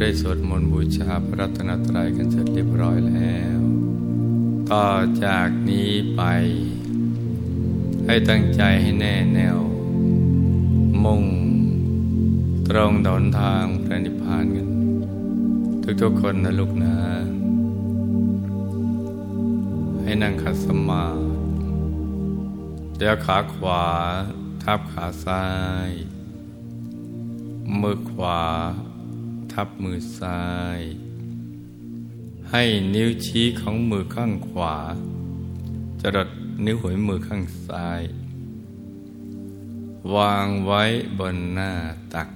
ได้สวดมนต์บูชาพระรัตนตรัยกันเสร็จเรียบร้อยแล้ว ต่อจากนี้ไป ให้ตั้งใจให้แน่แน่วมุ่ง ตรงดนทางพระนิพพานกัน ทุกๆคนนะลูกนะ ให้นั่งขัดสมาธิเดี๋ยวขาขวา ทับขาซ้าย มือขวา ทับมือซ้าย ให้นิ้วชี้ของมือข้างขวา จรดนิ้วหัวมือข้างซ้าย วางไว้บนหน้าตัก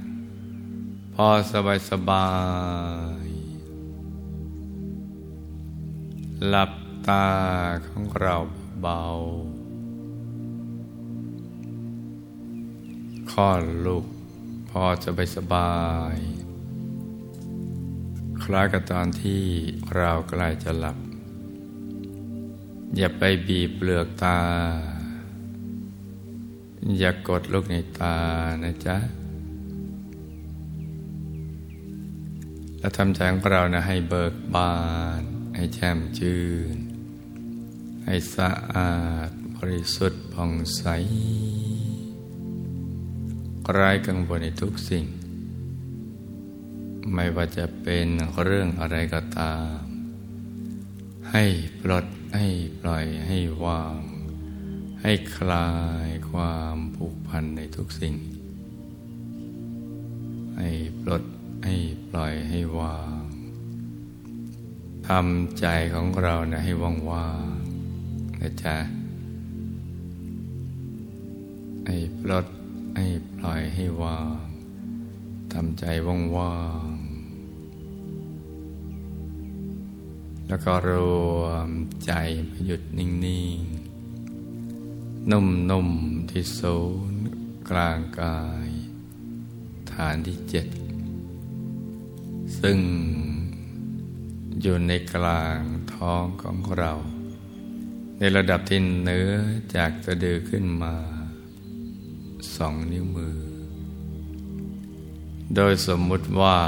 พอสบายสบาย หลับตาของเราเบาคลอดลูกพอจะไปสบาย คล้ายกับตอนที่เราใกล้จะหลับ อย่าไปบีบเปลือกตา อย่ากดลูกในตานะจ๊ะ แล้วทำใจของเรานะให้เบิกบาน ให้แช่มชื่น ให้สะอาดบริสุทธิ์ผ่องใสไร้กังวลในทุกสิ่ง ไม่ว่าจะเป็นเรื่องอะไรก็ตาม ให้ปลดให้ปล่อยให้วาง ให้คลายความผูกพันในทุกสิ่ง ให้ปลดให้ปล่อยให้วางทำใจของเราเนะให้ว่างว่างนะจ๊ะให้ปลดให้ปล่อยให้วางทำใจว่างๆ แล้วก็รวมใจมาหยุดนิ่ง ๆ นุ่ม ๆ ที่ศูนย์กลางกาย ฐานที่เจ็ด ซึ่งอยู่ในกลางท้องของเรา ในระดับที่เนื้อจากสะดือขึ้นมาสองนิ้วมือ โดยสมมุติว่า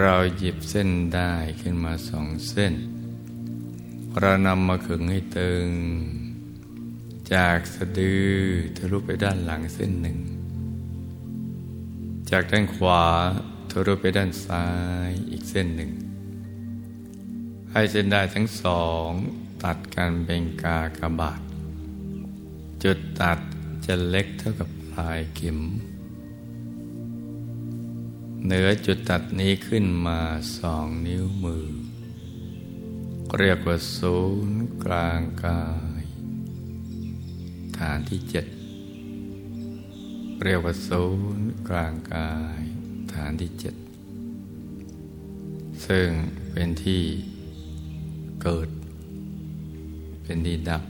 เราหยิบเส้นได้ขึ้นมาสองเส้น เรานำมาขึงให้ตึง จากสะดือทะลุไปด้านหลังเส้นหนึ่ง จากด้านขวาทะลุไปด้านซ้ายอีกเส้นหนึ่ง ให้เส้นได้ทั้งสองตัดกันเป็นกากระบาทจุดตัดจะเล็กเท่ากับปลายเข็ม เหนือจุดตัดนี้ขึ้นมาสองนิ้วมือ เรียกว่าศูนย์กลางกาย ฐานที่เจ็ดเรียกว่าศูนย์กลางกาย ฐานที่เจ็ดซึ่งเป็นที่เกิด เป็นที่ดับ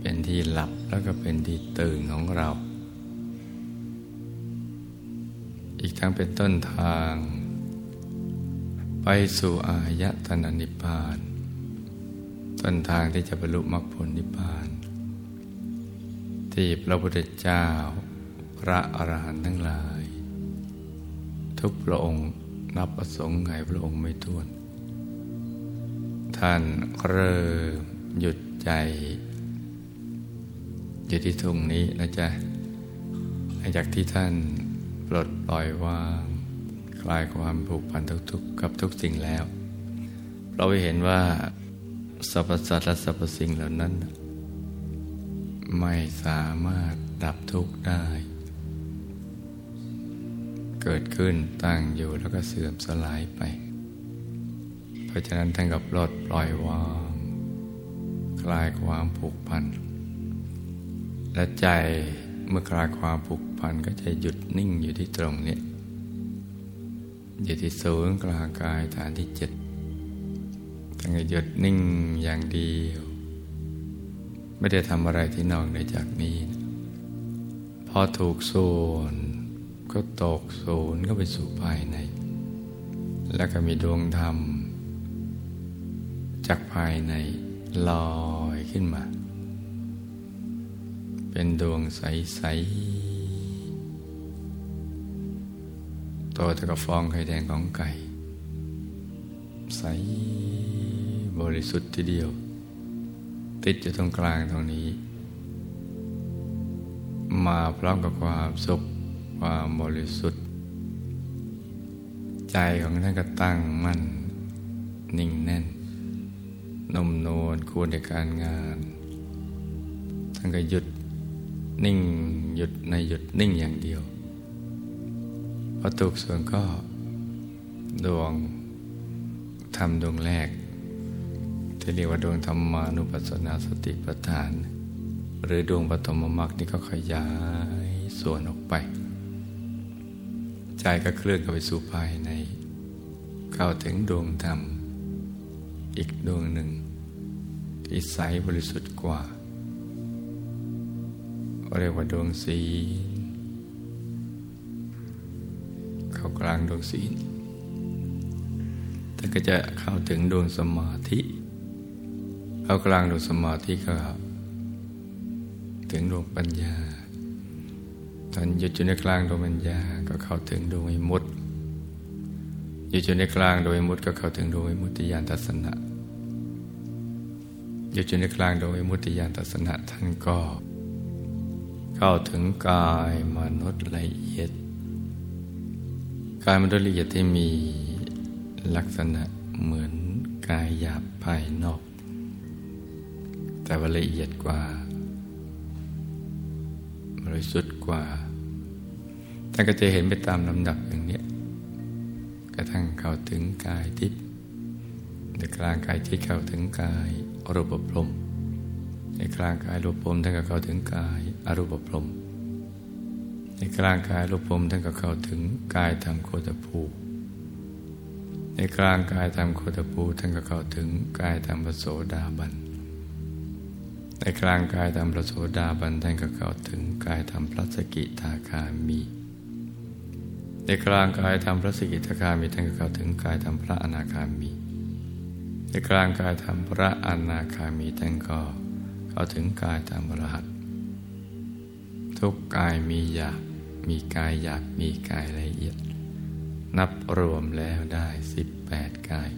เป็นที่หลับแล้วก็เป็นที่ตื่นของเรา อีกทั้งเป็นต้นทาง ไปสู่อายตนะนิพพาน นทางที่จะบรรลุมรรคผลนิพพาน ที่พระพุทธเจ้า พระอรหันต์ทั้งหลาย ทุกพระองค์นับประสงค์ไงพระองค์ไม่ท้วน ท่านเริ่มหยุดใจ อยู่ที่ทุ่งนี้นะจ๊ะจากที่ท่านปลดปล่อยวางคลายความผูกพันทุกๆกับทุกสิ่งแล้ว เราไปเห็นว่า สรรพสัตว์และสรรพสิ่งเหล่านั้น ไม่สามารถดับทุกข์ได้ เกิดขึ้นตั้งอยู่แล้วก็เสื่อมสลายไป เพราะฉะนั้นท่านกับปลดปล่อยวางคลายความผูกพัน และใจเมื่อคลายความผูกพันก็จะหยุดนิ่งอยู่ที่ตรงนี้อยู่ที่ศูนย์กลางกายฐานที่เจ็ด ตั้งหยุดนิ่งอย่างเดียว ไม่ได้ทำอะไรที่นอกในจากนี้ พอถูกส่วนก็ตกศูนย์ก็ไปสู่ภายใน แล้วก็มีดวงธรรม จากภายในลอยขึ้นมา เป็นดวงใส ๆ ตัวตะกฟองไข่แดงของไก่ ใส บริสุทธิ์ทีเดียว ติดอยู่ตรงกลางตรงนี้ มาพร้อมกับความสุขความบริสุทธิ์ ใจของท่านก็ตั้งมั่น นิ่งแน่นนมนวลควรในการงาน ท่านก็หยุดนิ่งหยุดในหยุดนิ่งอย่างเดียวพอตุกส่วนก็ดวงธรรมดวงแรก ที่เรียกว่าดวงธรรมานุปัสสนาสติปัฏฐาน หรือดวงปฐมมรรคนี่ก็ขยายส่วนออกไป ใจก็เคลื่อนเข้าไปสู่ภายใน เข้าถึงดวงธรรม อีกดวงหนึ่งที่ใสบริสุทธิ์กว่าเรียกว่าดวงศีลเข้ากลางดวงศีลท่านก็จะเข้าถึงดวงสมาธิ เข้ากลางดวงสมาธิก็ถึงดวงปัญญาตอนหยุดอยู่ในกลางดวงปัญญาก็เข้าถึงดวงวิมุตติหยุดอยู่ในกลางดวงวิมุตติก็เข้าถึงดวงวิมุตติญาณทัศนะหยุดอยู่ในกลางดวงวิมุตติญาณทัศนะท่านก็ เข้าถึงกายมนุษย์ละเอียดกายมนุษย์ละเอียดที่มีลักษณะเหมือนกายหยาบภายนอก แต่ว่าละเอียดกว่าบริสุทธิ์กว่าท่านก็จะเห็นไปตามลำดับอย่างนี้กระทั่งเข้าถึงกายทิพย์ในกลางกายที่เข้าถึงกายอรูปพรมในกลางกายรูปพรมท่านก็เข้าถึงกายอรูปพรมในกลางกายรูปพรมท่านก็เข้าถึงกายธรรมโคตภูในกลางกายธรรมโคตภูท่านก็เข้าถึงกายธรรมปโสดาบัน ในกลางกายธรรมปโสดาบันท่านก็เข้าถึงกายธรรมพระสกิทาคามี ในกลางกายธรรมพระสกิทาคามีท่านก็เข้าถึงกายธรรมพระอนาคามี ในกลางกายธรรมพระอนาคามีท่านก็เข้าถึงกายธรรมรหัสทุกกายมีหยาบมีกายหยาบมีกายละเอียด นับรวมแล้วได้สิบแปดกาย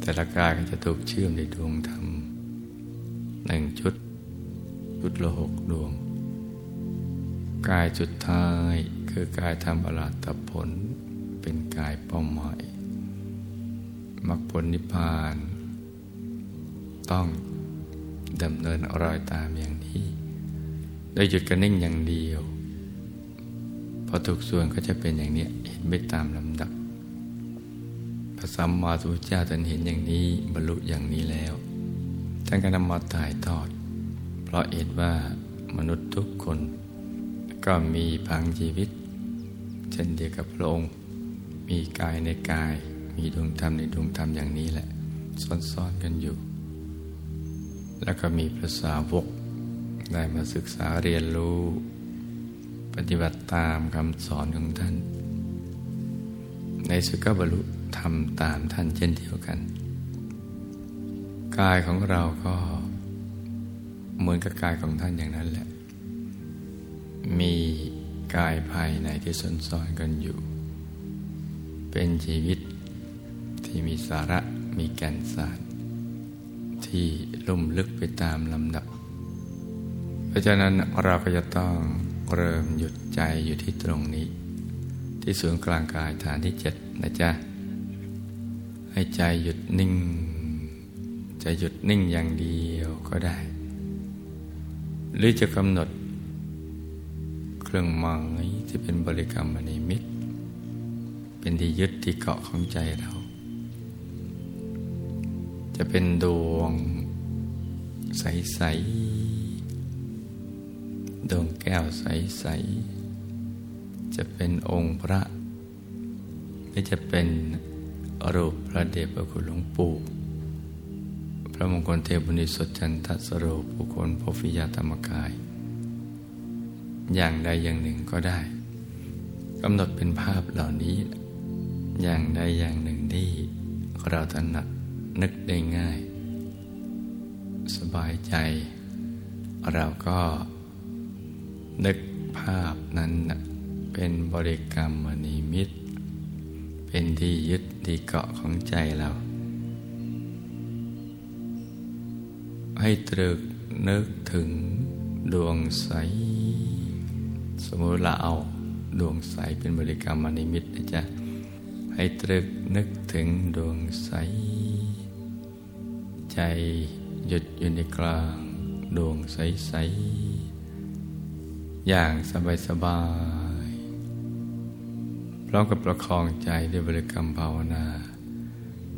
แต่ละกายก็จะถูกเชื่อมในดวงธรรม หนึ่งชุด ชุดละหกดวง กายจุดท้ายคือกายธรรมอรหัตผล เป็นกายเป้าหมายมรรคผลนิพพาน ต้องดำเนินรอยตามอย่างนี้โดยหยุดกันนิ่งอย่างเดียว พอทุกส่วนก็จะเป็นอย่างนี้เห็นไม่ตามลำดับพระสัมมาสัมพุทธเจ้าท่านเห็นอย่างนี้บรรลุอย่างนี้แล้ว ท่านก็นำมาถ่ายทอด เพราะเห็นว่ามนุษย์ทุกคน ก็มีพังชีวิต เช่นเดียวกับพระองค์ มีกายในกาย มีดวงธรรมในดวงธรรมอย่างนี้แหละ ซ้อนๆกันอยู่ แล้วก็มีพระสาวกได้มาศึกษาเรียนรู้ ปฏิบัติตามคำสอนของท่าน ในสุกบรรลุทำตามท่านเช่นเดียวกัน กายของเราก็ เหมือนกับกายของท่านอย่างนั้นแหละ มีกายภายในที่ซ่อนๆกันอยู่ เป็นชีวิตที่มีสาระมีแก่นสารที่ลุ่มลึกไปตามลำดับ เพราะฉะนั้นเราก็จะต้องเริ่มหยุดใจอยู่ที่ตรงนี้ ที่ศูนย์กลางกายฐานที่เจ็ดนะจ๊ะ ให้ใจหยุดนิ่ง จะหยุดนิ่งอย่างเดียวก็ได้ หรือจะกำหนด เครื่องหมายที่เป็นบริกรรมนิมิต เป็นที่ยึดที่เกาะของใจเรา จะเป็นดวง ใส ๆ ดวงแก้วใส ๆ จะเป็นองค์พระไม่จะเป็นรูปพระเดชพระคุณหลวงปู่ พระมงคลเทพุนิสจันทสโรปุคคลพฟิยาธรรมกาย อย่างใดอย่างหนึ่งก็ได้กำหนดเป็นภาพเหล่านี้ อย่างใดอย่างหนึ่งที่เราถนัดนึกได้ง่าย สบายใจ เราก็นึกภาพนั้นเป็นบริกรรมมณีมิตรเป็นที่ยึดที่เกาะของใจเรา ให้ตรึกนึกถึงดวงใส สมมติเราเอาดวงใสเป็นบริกรรมมนิมิตนะจ๊ะ ให้ตรึกนึกถึงดวงใส ใจหยุดอยู่ในกลางดวงใสๆอย่างสบายๆพร้อมกับประคองใจด้วยบริกรรมภาวนา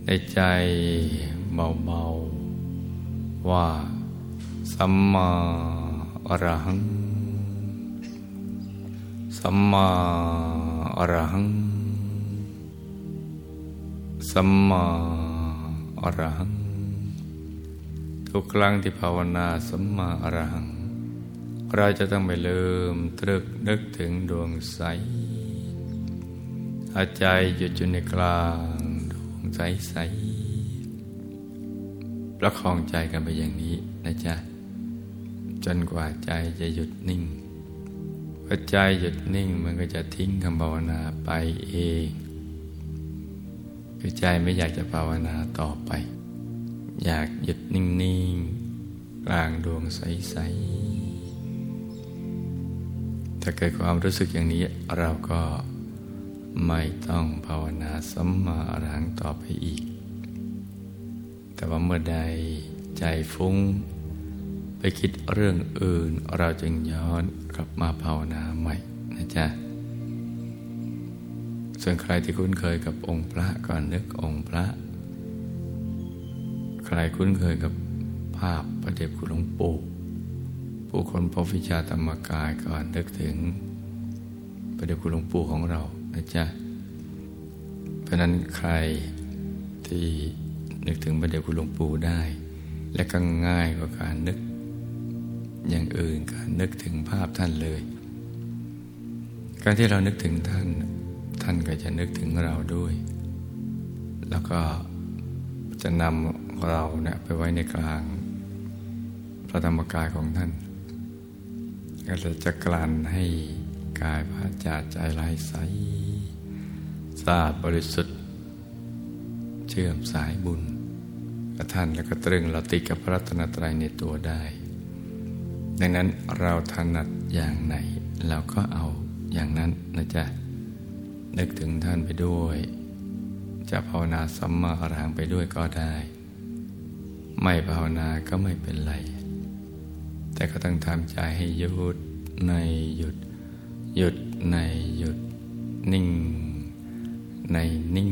ในใจเบาๆ ว่า สัมมาอรหัง สัมมาอรหัง สัมมาอรหัง ทุกครั้งที่ภาวนาสัมมาอรหัง เราจะต้องไปเริ่มตรึกนึกถึงดวงใสอาใจหยุดอยู่ในกลางดวงใสใส ประคองใจกันไปอย่างนี้นะจ๊ะ จนกว่าใจจะหยุดนิ่งพอใจหยุดนิ่งมันก็จะทิ้งคำภาวนาไปเองคือใจไม่อยากจะภาวนาต่อไป อยากหยุดนิ่งๆกลางดวงใสๆถ้าเกิดความรู้สึกอย่างนี้เราก็ไม่ต้องภาวนาสัมมาอรหังต่อไปอีก แต่ว่าเมื่อใดใจฟุ้ง ไปคิดเรื่องอื่น เราจึงย้อนกลับมาภาวนาใหม่นะจ๊ะ ส่วนใครที่คุ้นเคยกับองค์พระก่อนนึกองค์พระ ใครคุ้นเคยกับภาพพระเดชคุณหลวงปู่ผู้คนพบวิชาธรรมกายก่อนนึกถึงพระเดชคุณหลวงปู่ของเรานะจ๊ะ เพราะนั้นใครที่ นึกถึงพระเดชคุณหลวงปู่ได้ และก็ง่ายกว่าการนึก อย่างอื่นการนึกถึงภาพท่านเลย การที่เรานึกถึงท่าน ท่านก็จะนึกถึงเราด้วย แล้วก็จะนำเราเนี่ยไปไว้ในกลางพระธรรมกายของท่านก็จะกลั่นให้กายพาจาใจลายใสสะอาดบริสุทธิ์ เชื่อมสายบุญ กับท่านแล้วก็ตรึงเราติดกับพระรัตนตรัยในตัวได้ ดังนั้นเราถนัดอย่างไหน เราก็เอาอย่างนั้นนะจ๊ะ นึกถึงท่านไปด้วย จะภาวนาสัมมาอรหังไปด้วยก็ได้ ไม่ภาวนาก็ไม่เป็นไร แต่ก็ต้องทำใจให้หยุดในหยุด หยุดในหยุดนิ่ง ในนิ่ง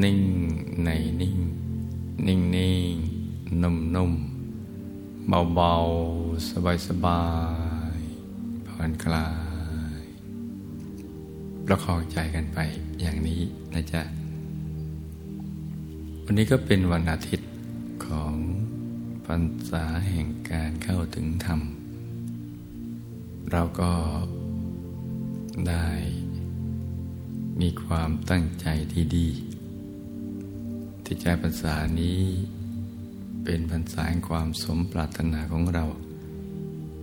นิ่งในนิ่ง นิ่งนิ่งนุ่มนุ่มเบาเบาสบายสบายผ่อนคลาย ประคองใจกันไปอย่างนี้นะจ๊ะ วันนี้ก็เป็นวันอาทิตย์ของพรรษาแห่งการเข้าถึงธรรม เราก็ได้มีความตั้งใจที่ดี ที่ใจพรรษานี้ เป็นพรรษาแห่งความสมปรารถนาของเรา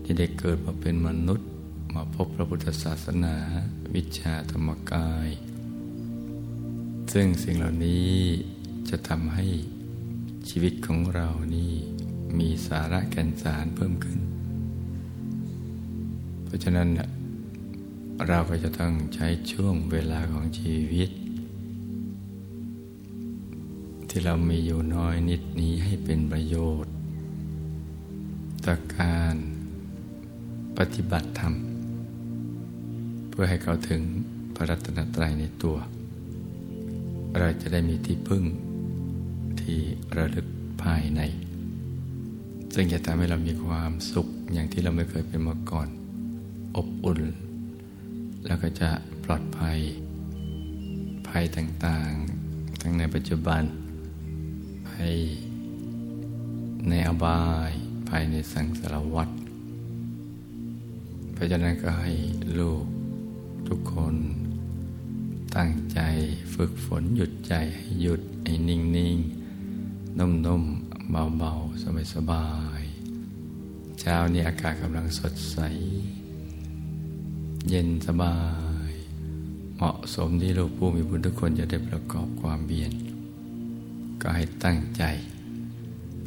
ที่ได้เกิดมาเป็นมนุษย์ มาพบพระพุทธศาสนา วิชาธรรมกาย ซึ่งสิ่งเหล่านี้จะทำให้ชีวิตของเรานี่มีสาระแก่นสารเพิ่มขึ้น เพราะฉะนั้นเราก็จะต้องใช้ช่วงเวลาของชีวิต ที่เรามีอยู่น้อยนิดนี้ให้เป็นประโยชน์ต่อการปฏิบัติธรรม เพื่อให้เขาถึงพระรัตนตรัยในตัว เราจะได้มีที่พึ่งที่ระลึกภายใน ซึ่งจะทำให้เรามีความสุขอย่างที่เราไม่เคยเป็นมาก่อน อบอุ่น แล้วก็จะปลอดภัยภัยต่างๆ ทั้งในปัจจุบัน ภัยในอบายภายในสังสารวัฏเพราะฉะนั้นก็ให้ลูกทุกคนตั้งใจฝึกฝนหยุดใจให้หยุดให้นิ่งนิ่งนุ่มๆเบาๆสบายๆเช้านี้อากาศกำลังสดใส เย็นสบาย เหมาะสมที่ลูกผู้มีบุญทุกคนจะได้ประกอบความเบียน ก็ให้ตั้งใจ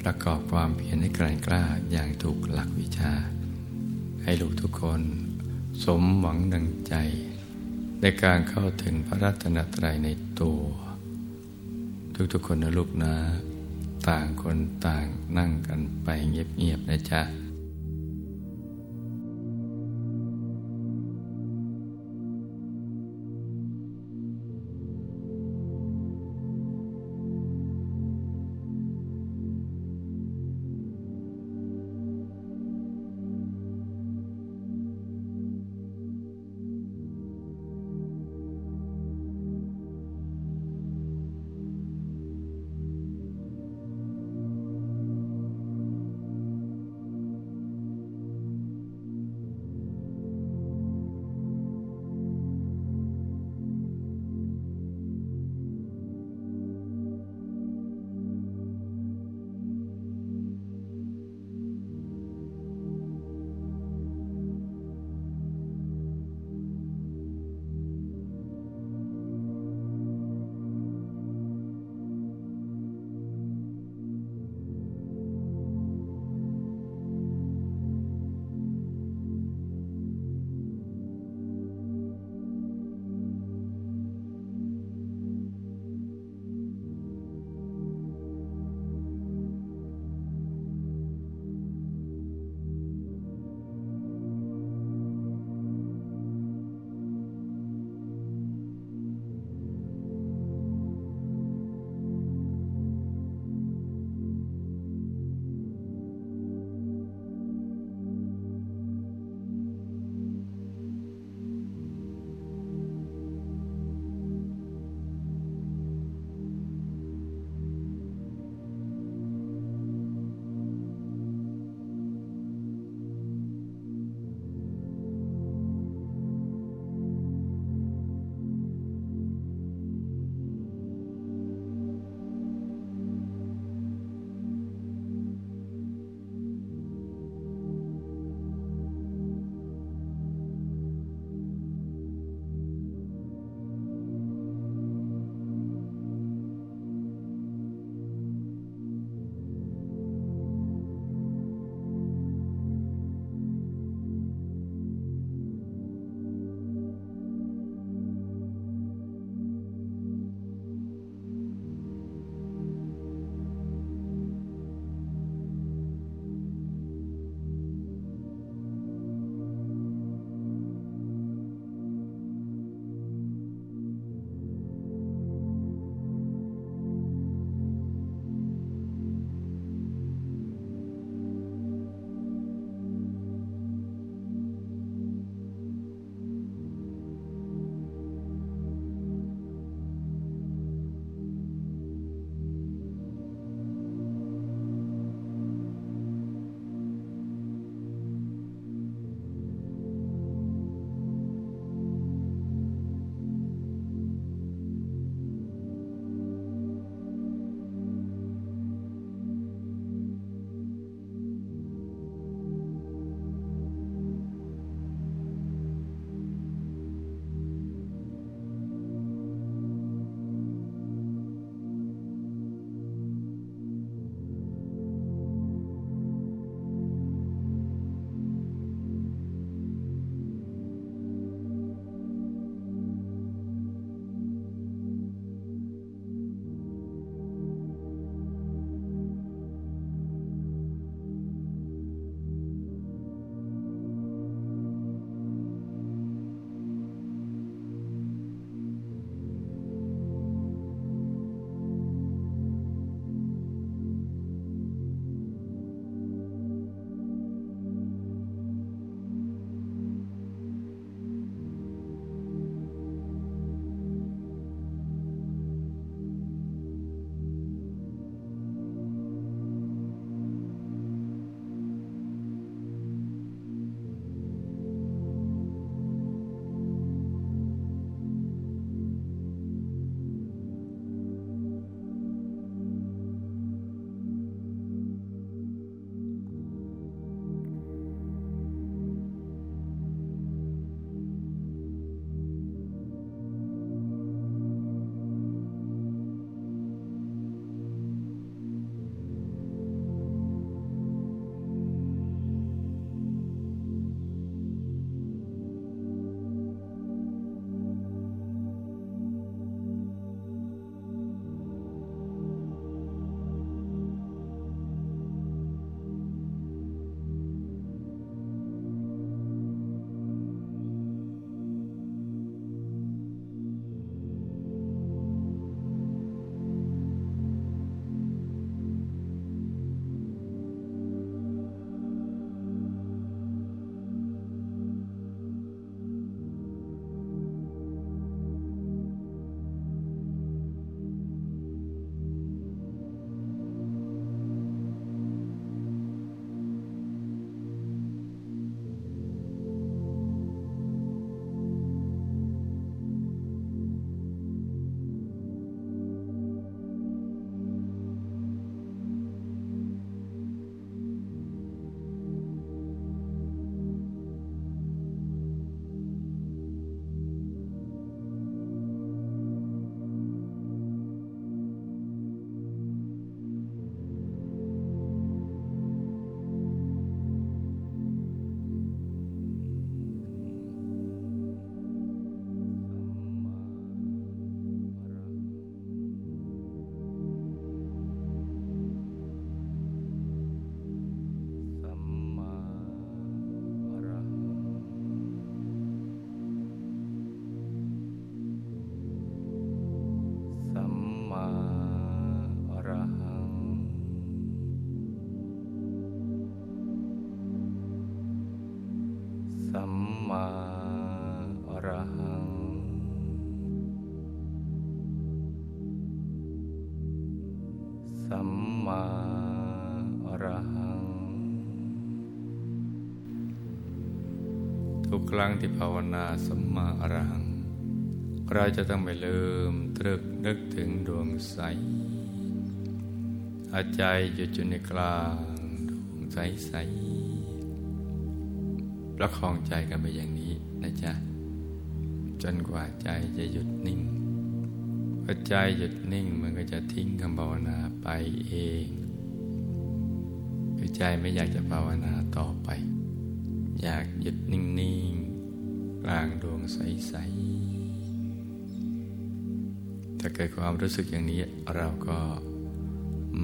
ประกอบความเพียรให้กลั่นกล้าอย่างถูกหลักวิชา ให้ลูกทุกคน สมหวังดังใจ ในการเข้าถึงพระรัตนตรัยในตัว ทุกๆคนนะลูกนะ ต่างคนต่างนั่งกันไปเงียบๆนะจ๊ะ ครั้งที่ภาวนาสัมมาอรหัง เราจะต้องไม่ลืมตรึกนึกถึงดวงใสอาใจหยุดอยู่ในกลางดวงใสใสประคองใจกันไปอย่างนี้นะจ๊ะ จนกว่าใจจะหยุดนิ่งพอใจหยุดนิ่งมันก็จะทิ้งคำภาวนาไปเองคือใจไม่อยากจะภาวนาต่อไป อยากหยุดนิ่งๆ กลางดวงใส ๆ ถ้าเกิดความรู้สึกอย่างนี้เราก็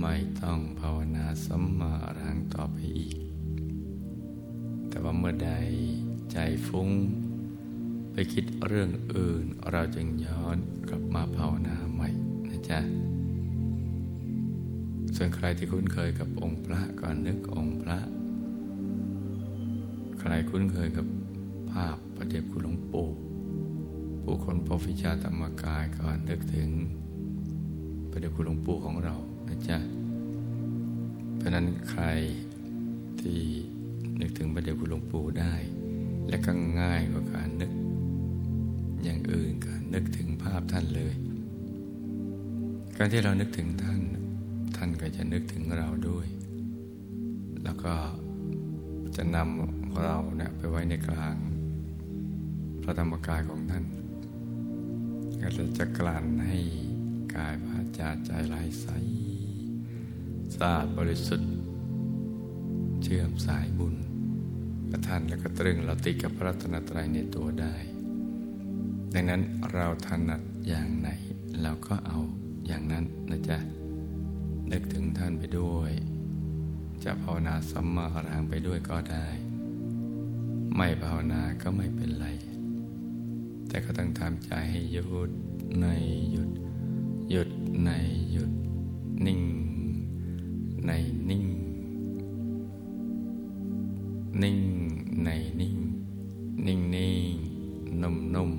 ไม่ต้องภาวนาสัมมาอรังต่อไปอีก แต่ว่าเมื่อใดใจฟุ้ง ไปคิดเรื่องอื่น เราจึงย้อนกลับมาภาวนาใหม่นะจ๊ะส่วนใครที่คุ้นเคยกับองค์พระก็นึกองค์พระ ใครคุ้นเคยกับ ภาพประเดบคุณหลวงปู่ผู้คนพบวิชาธรรมกายก็นึกถึงประเดบคุณหลวงปู่ของเรานะจ๊ะเพราะนั้นใครที่นึกถึงประเดบคุณหลวงปู่ได้ และก็ง่ายกว่าการนึก อย่างอื่นก็นึกถึงภาพท่านเลย การที่เรานึกถึงท่าน ท่านก็จะนึกถึงเราด้วย แล้วก็จะนำเราเนี่ยไปไว้ในกลาง ระธรรมกายของท่าน ก็จะกลั่นให้กายวาจาใจไหลใสสะอาดบริสุทธิ์เชื่อมสายบุญกับท่านแล้วก็ตรึงเราติดกับพระรัตนตรัยในตัวได้ ดังนั้นเราถนัดอย่างไหน เราก็เอาอย่างนั้นนะจ๊ะ นึกถึงท่านไปด้วย จะภาวนาสัมมาอรังไปด้วยก็ได้ ไม่ภาวนาก็ไม่เป็นไร แต่ก็ต้องทำใจให้หยุดในหยุด หยุดในหยุด นิ่ง ในนิ่ง นิ่งในนิ่ง นิ่งนิ่งนุ่มนุ่ม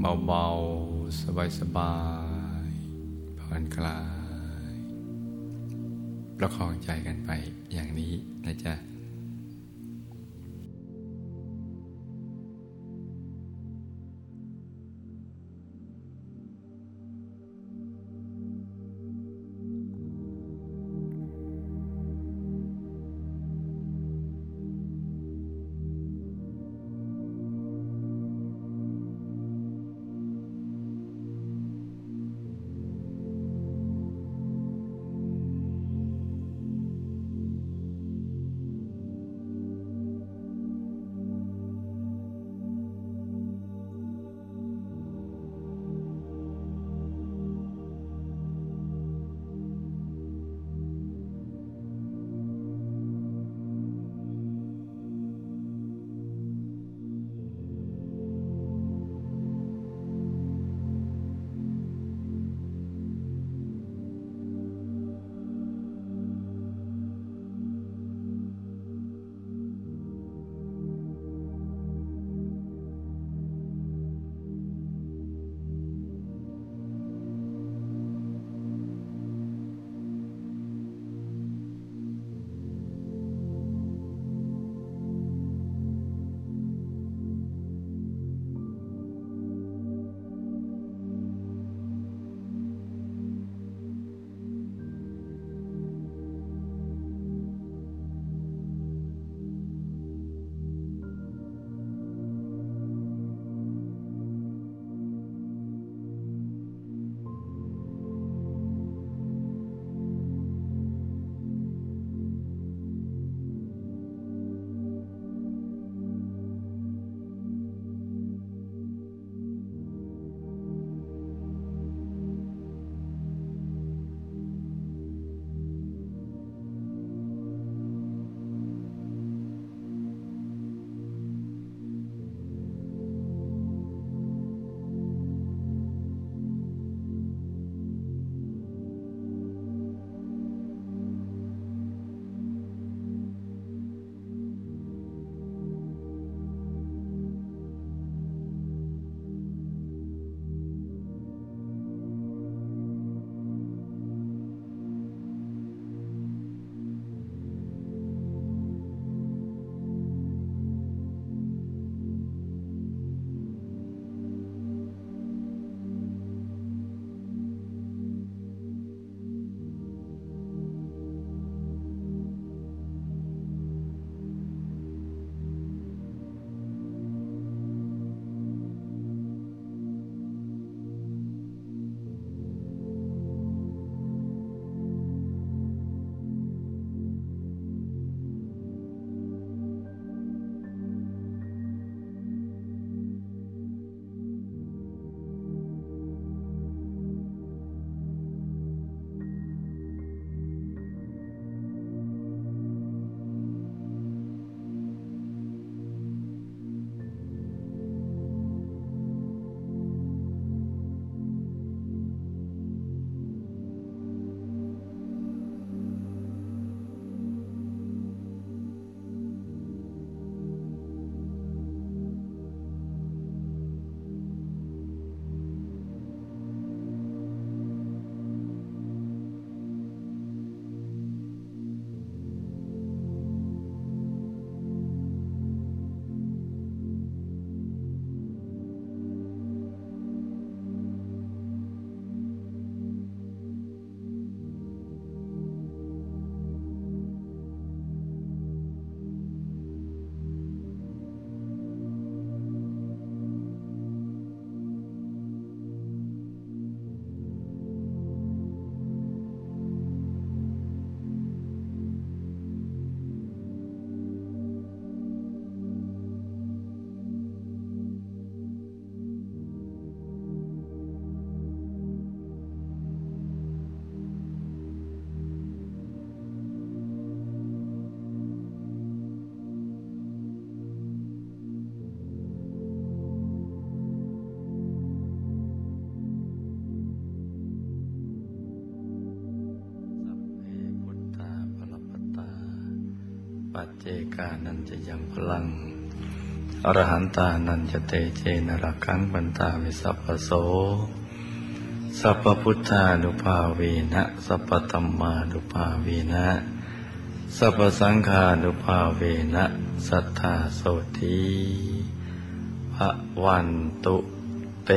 เบาเบาสบายสบายผ่อนคลายประคองใจกันไปอย่างนี้นะจ๊ะ เจกานันจะยังพลัง อรหันตานันจะเตเจนรักขังบันตาวิสัพพโส สัพพุทธานุภาเวนะ สัพพธรรมานุภาเวนะ สัพสังฆานุภาเวนะ สัทธาโสธีพระวันตุเต